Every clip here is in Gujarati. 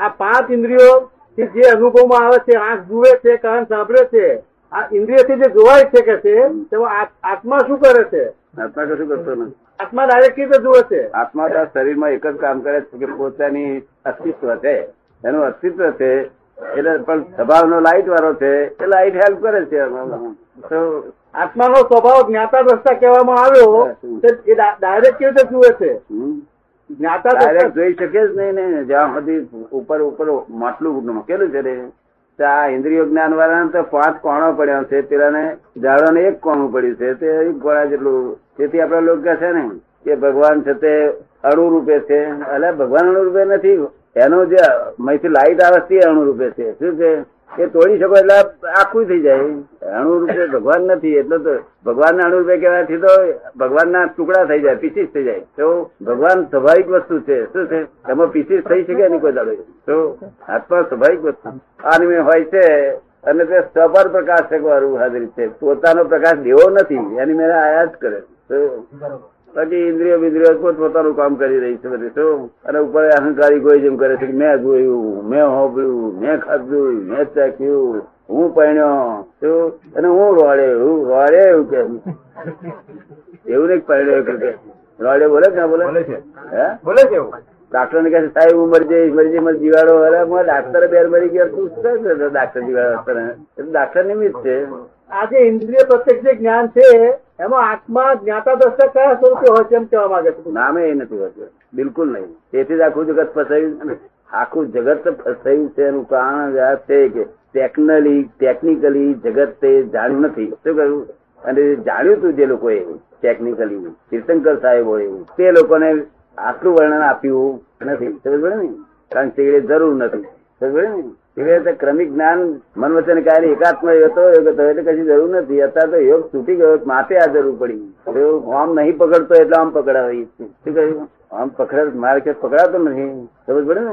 આ પાંચ ઇન્દ્રિયો થી જે અનુભવમાં આવે છે આંખ જુએ છે કાન સાંભળે છે આ ઇન્દ્રિયથી જે જોવાય છે કે છે તેમાં આત્મા શું કરે છે? આત્મા કશું કરતો નથી. આત્મા ડાયરેક્ટ રીતે જુએ છે. આત્મા તો શરીરમાં એક જ કામ કરે છે કે પોતાની અસ્તિત્વ છે. એનું અસ્તિત્વ છે એટલે પણ સ્વભાવનો લાઈટ વાળો છે એ લાઈટ હેલ્પ કરે છે. તો આત્માનો સ્વભાવ જ્ઞાતા દ્રષ્ટા કહેવામાં આવ્યો એ ડાયરેક્ટ કેવી રીતે જુએ છે. જ્ઞાતા ડાયરેક્ટ જોઈ શકે જ નહીં ને. જ્યાં સુધી ઉપર ઉપર માટલું મૂકેલું છે રે. તો આ ઇન્દ્રિયો જ્ઞાન વાળાને તો પાંચ કોણો પડ્યા છે. પેલાને ઝાડવાને એક કોણું પડ્યું છે. તે એક કોણા જેટલું. તેથી આપડા લોકો છે ને કે ભગવાન છે તે અણુરૂપે છે. એટલે ભગવાન અણુરૂપે નથી. એનો જે મહીથી લાઈટ આવે છે અણુરૂપે અણુ છે. શું છે? એ તોડી શકો એટલે આખું થઈ જાય. અણુ રૂપે ભગવાન નથી, એટલે તો ભગવાનના અણુ રૂપે કહેવાથી તો ભગવાનના ટુકડા થઈ જાય, પીસીસ થઈ જાય. તો ભગવાન સ્વાભાવિક વસ્તુ છે. શું છે? એમાં પીસીસ થઈ શકે નહીં કોઈ દાડો તો આત્મા સ્વાભાવિક વસ્તુ. આનમે હોય છે અને તે સપર પ્રકાશ વાળું હાજરી છે. પોતાનો પ્રકાશ દેવો નથી, એની મેં આયા જ કરે. તો બાકી ઇન્દ્રિય બિન્દ્રિયો પોત પોતાનું કામ કરી રહી છે બધી શું? અને ઉપર અહંકારી કોઈ જેમ કરે છે કે મેં જોયું મેં હોબળ્યું મેં ખાધું મેં ચાખ્યું હું પહેણ્યો શું? અને હું રોડે હું રોડે એવું કે. એવું નહીં પહેણ્યો કે રોડે બોલે કે ના બોલે? હે? બોલે છે ડાક્ટર ને કહે છે સાહેબ હું મરી જઈશ મરી જઈ મારી જીવાડો અરે મારા ડાક્ટર બેર મરી ગયા તું છે ડાક્ટર જીવાડો? ડાક્ટર નિમિત્ત છે. આ જે ઇન્દ્રિય પ્રત્યક્ષ જે જ્ઞાન છે એમાં આત્મા જ્ઞાતા દ્રષ્ટા કયા સ્વરૂપે હોય છે એમ કહેવા માંગે છે? નામે એ નથી હોતું. બિલકુલ નહીં. તેથી જ આખું જગત ફસાયું આખું જગત ફસાયું છે. એનું કારણ છે કે ટેકનલી ટેકનિકલી જગત તે જાણ્યું નથી. શું કહ્યું? અને જાણ્યું તું જે લોકોએ ટેકનિકલી તીર્થંકર હોય, તે લોકોને આટલું વર્ણન આપ્યું નથી. સમજ ને? કારણ કે જરૂર નથી. સમજ ને? ક્રમિક જ્ઞાન મન વચન કાય એકાત્મ હતો એટલે કશી જરૂર નથી. અત્યારે તો યોગ તૂટી ગયો માટે આ જરૂર પડી. આમ નહીં પકડતો એટલે આમ પકડાવી શું કહ્યું? આમ પકડ, મારે કે પકડાતો નથી. સમજ પડે ને?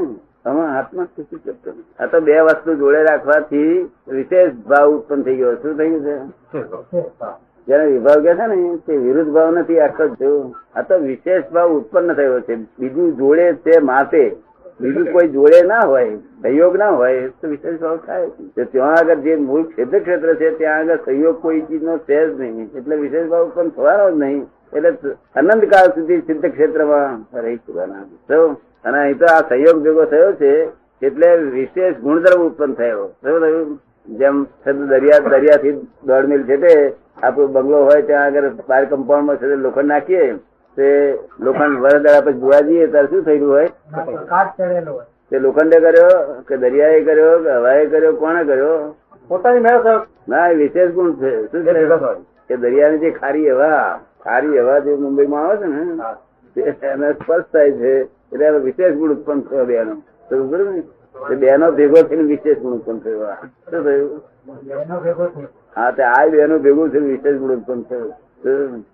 આ તો બે વસ્તુ જોડે રાખવાથી વિશેષ ભાવ ઉત્પન્ન થઈ ગયો. શું થઈ ગયું છે? જયારે વિભાવ કે છે ને, તે વિરુદ્ધ ભાવ નથી, આખો જો. આ તો વિશેષ ભાવ ઉત્પન્ન થયો છે. બીજું જોડે તે માટે બીજું કોઈ જોડે ના હોય સહયોગ ના હોય તો વિશેષ ભાવ થાય. તો ત્યાં આગળ જે મૂળ ક્ષેત્ર ક્ષેત્ર છે ત્યાં આગળ સહયોગ કોઈ ચીજનો છે જ નહીં. એટલે વિશેષ ભાવ પણ થવાનો જ નહીં. એટલે અનંત કાળ સુધી સિદ્ધ ક્ષેત્રમાં રહી ચુકવાના તો અને અહીં તો આ સહયોગ ભેગો થયો છે એટલે વિશેષ ગુણધર્મ ઉત્પન્ન થયો. શું થયું? જેમ દરિયા દરિયાથી દોઢ મિલ છે તે આપણો બંગલો હોય ત્યાં આગળ બાર કમ્પાઉન્ડમાં છે લોખંડ નાખીએ તે લોખંડ વરદાડા પછી જોવા જઈએ ત્યારે શું થયેલું હોય? તે લોખંડે કર્યો કે દરિયાએ કર્યો કે હવાએ કર્યો કોણે કર્યો? પોતાની મેળ ના એ વિશેષ ગુણ છે. શું છે? કે દરિયાની જે ખારી હવા ખારી હવા જે મુંબઈમાં આવે છે ને તે એને સ્પર્શ થાય છે. એટલે એનો વિશેષ ગુણ ઉત્પન્ન થયો બેનો. પડી ને? બેનો ભેગો થઈને વિશેષ ગુણ ઉત્પન્ન થયો. શું થયું? હા તે આ બેનો ભેગું થઈને વિશેષ ગુણ ઉત્પન્ન થયું. શું?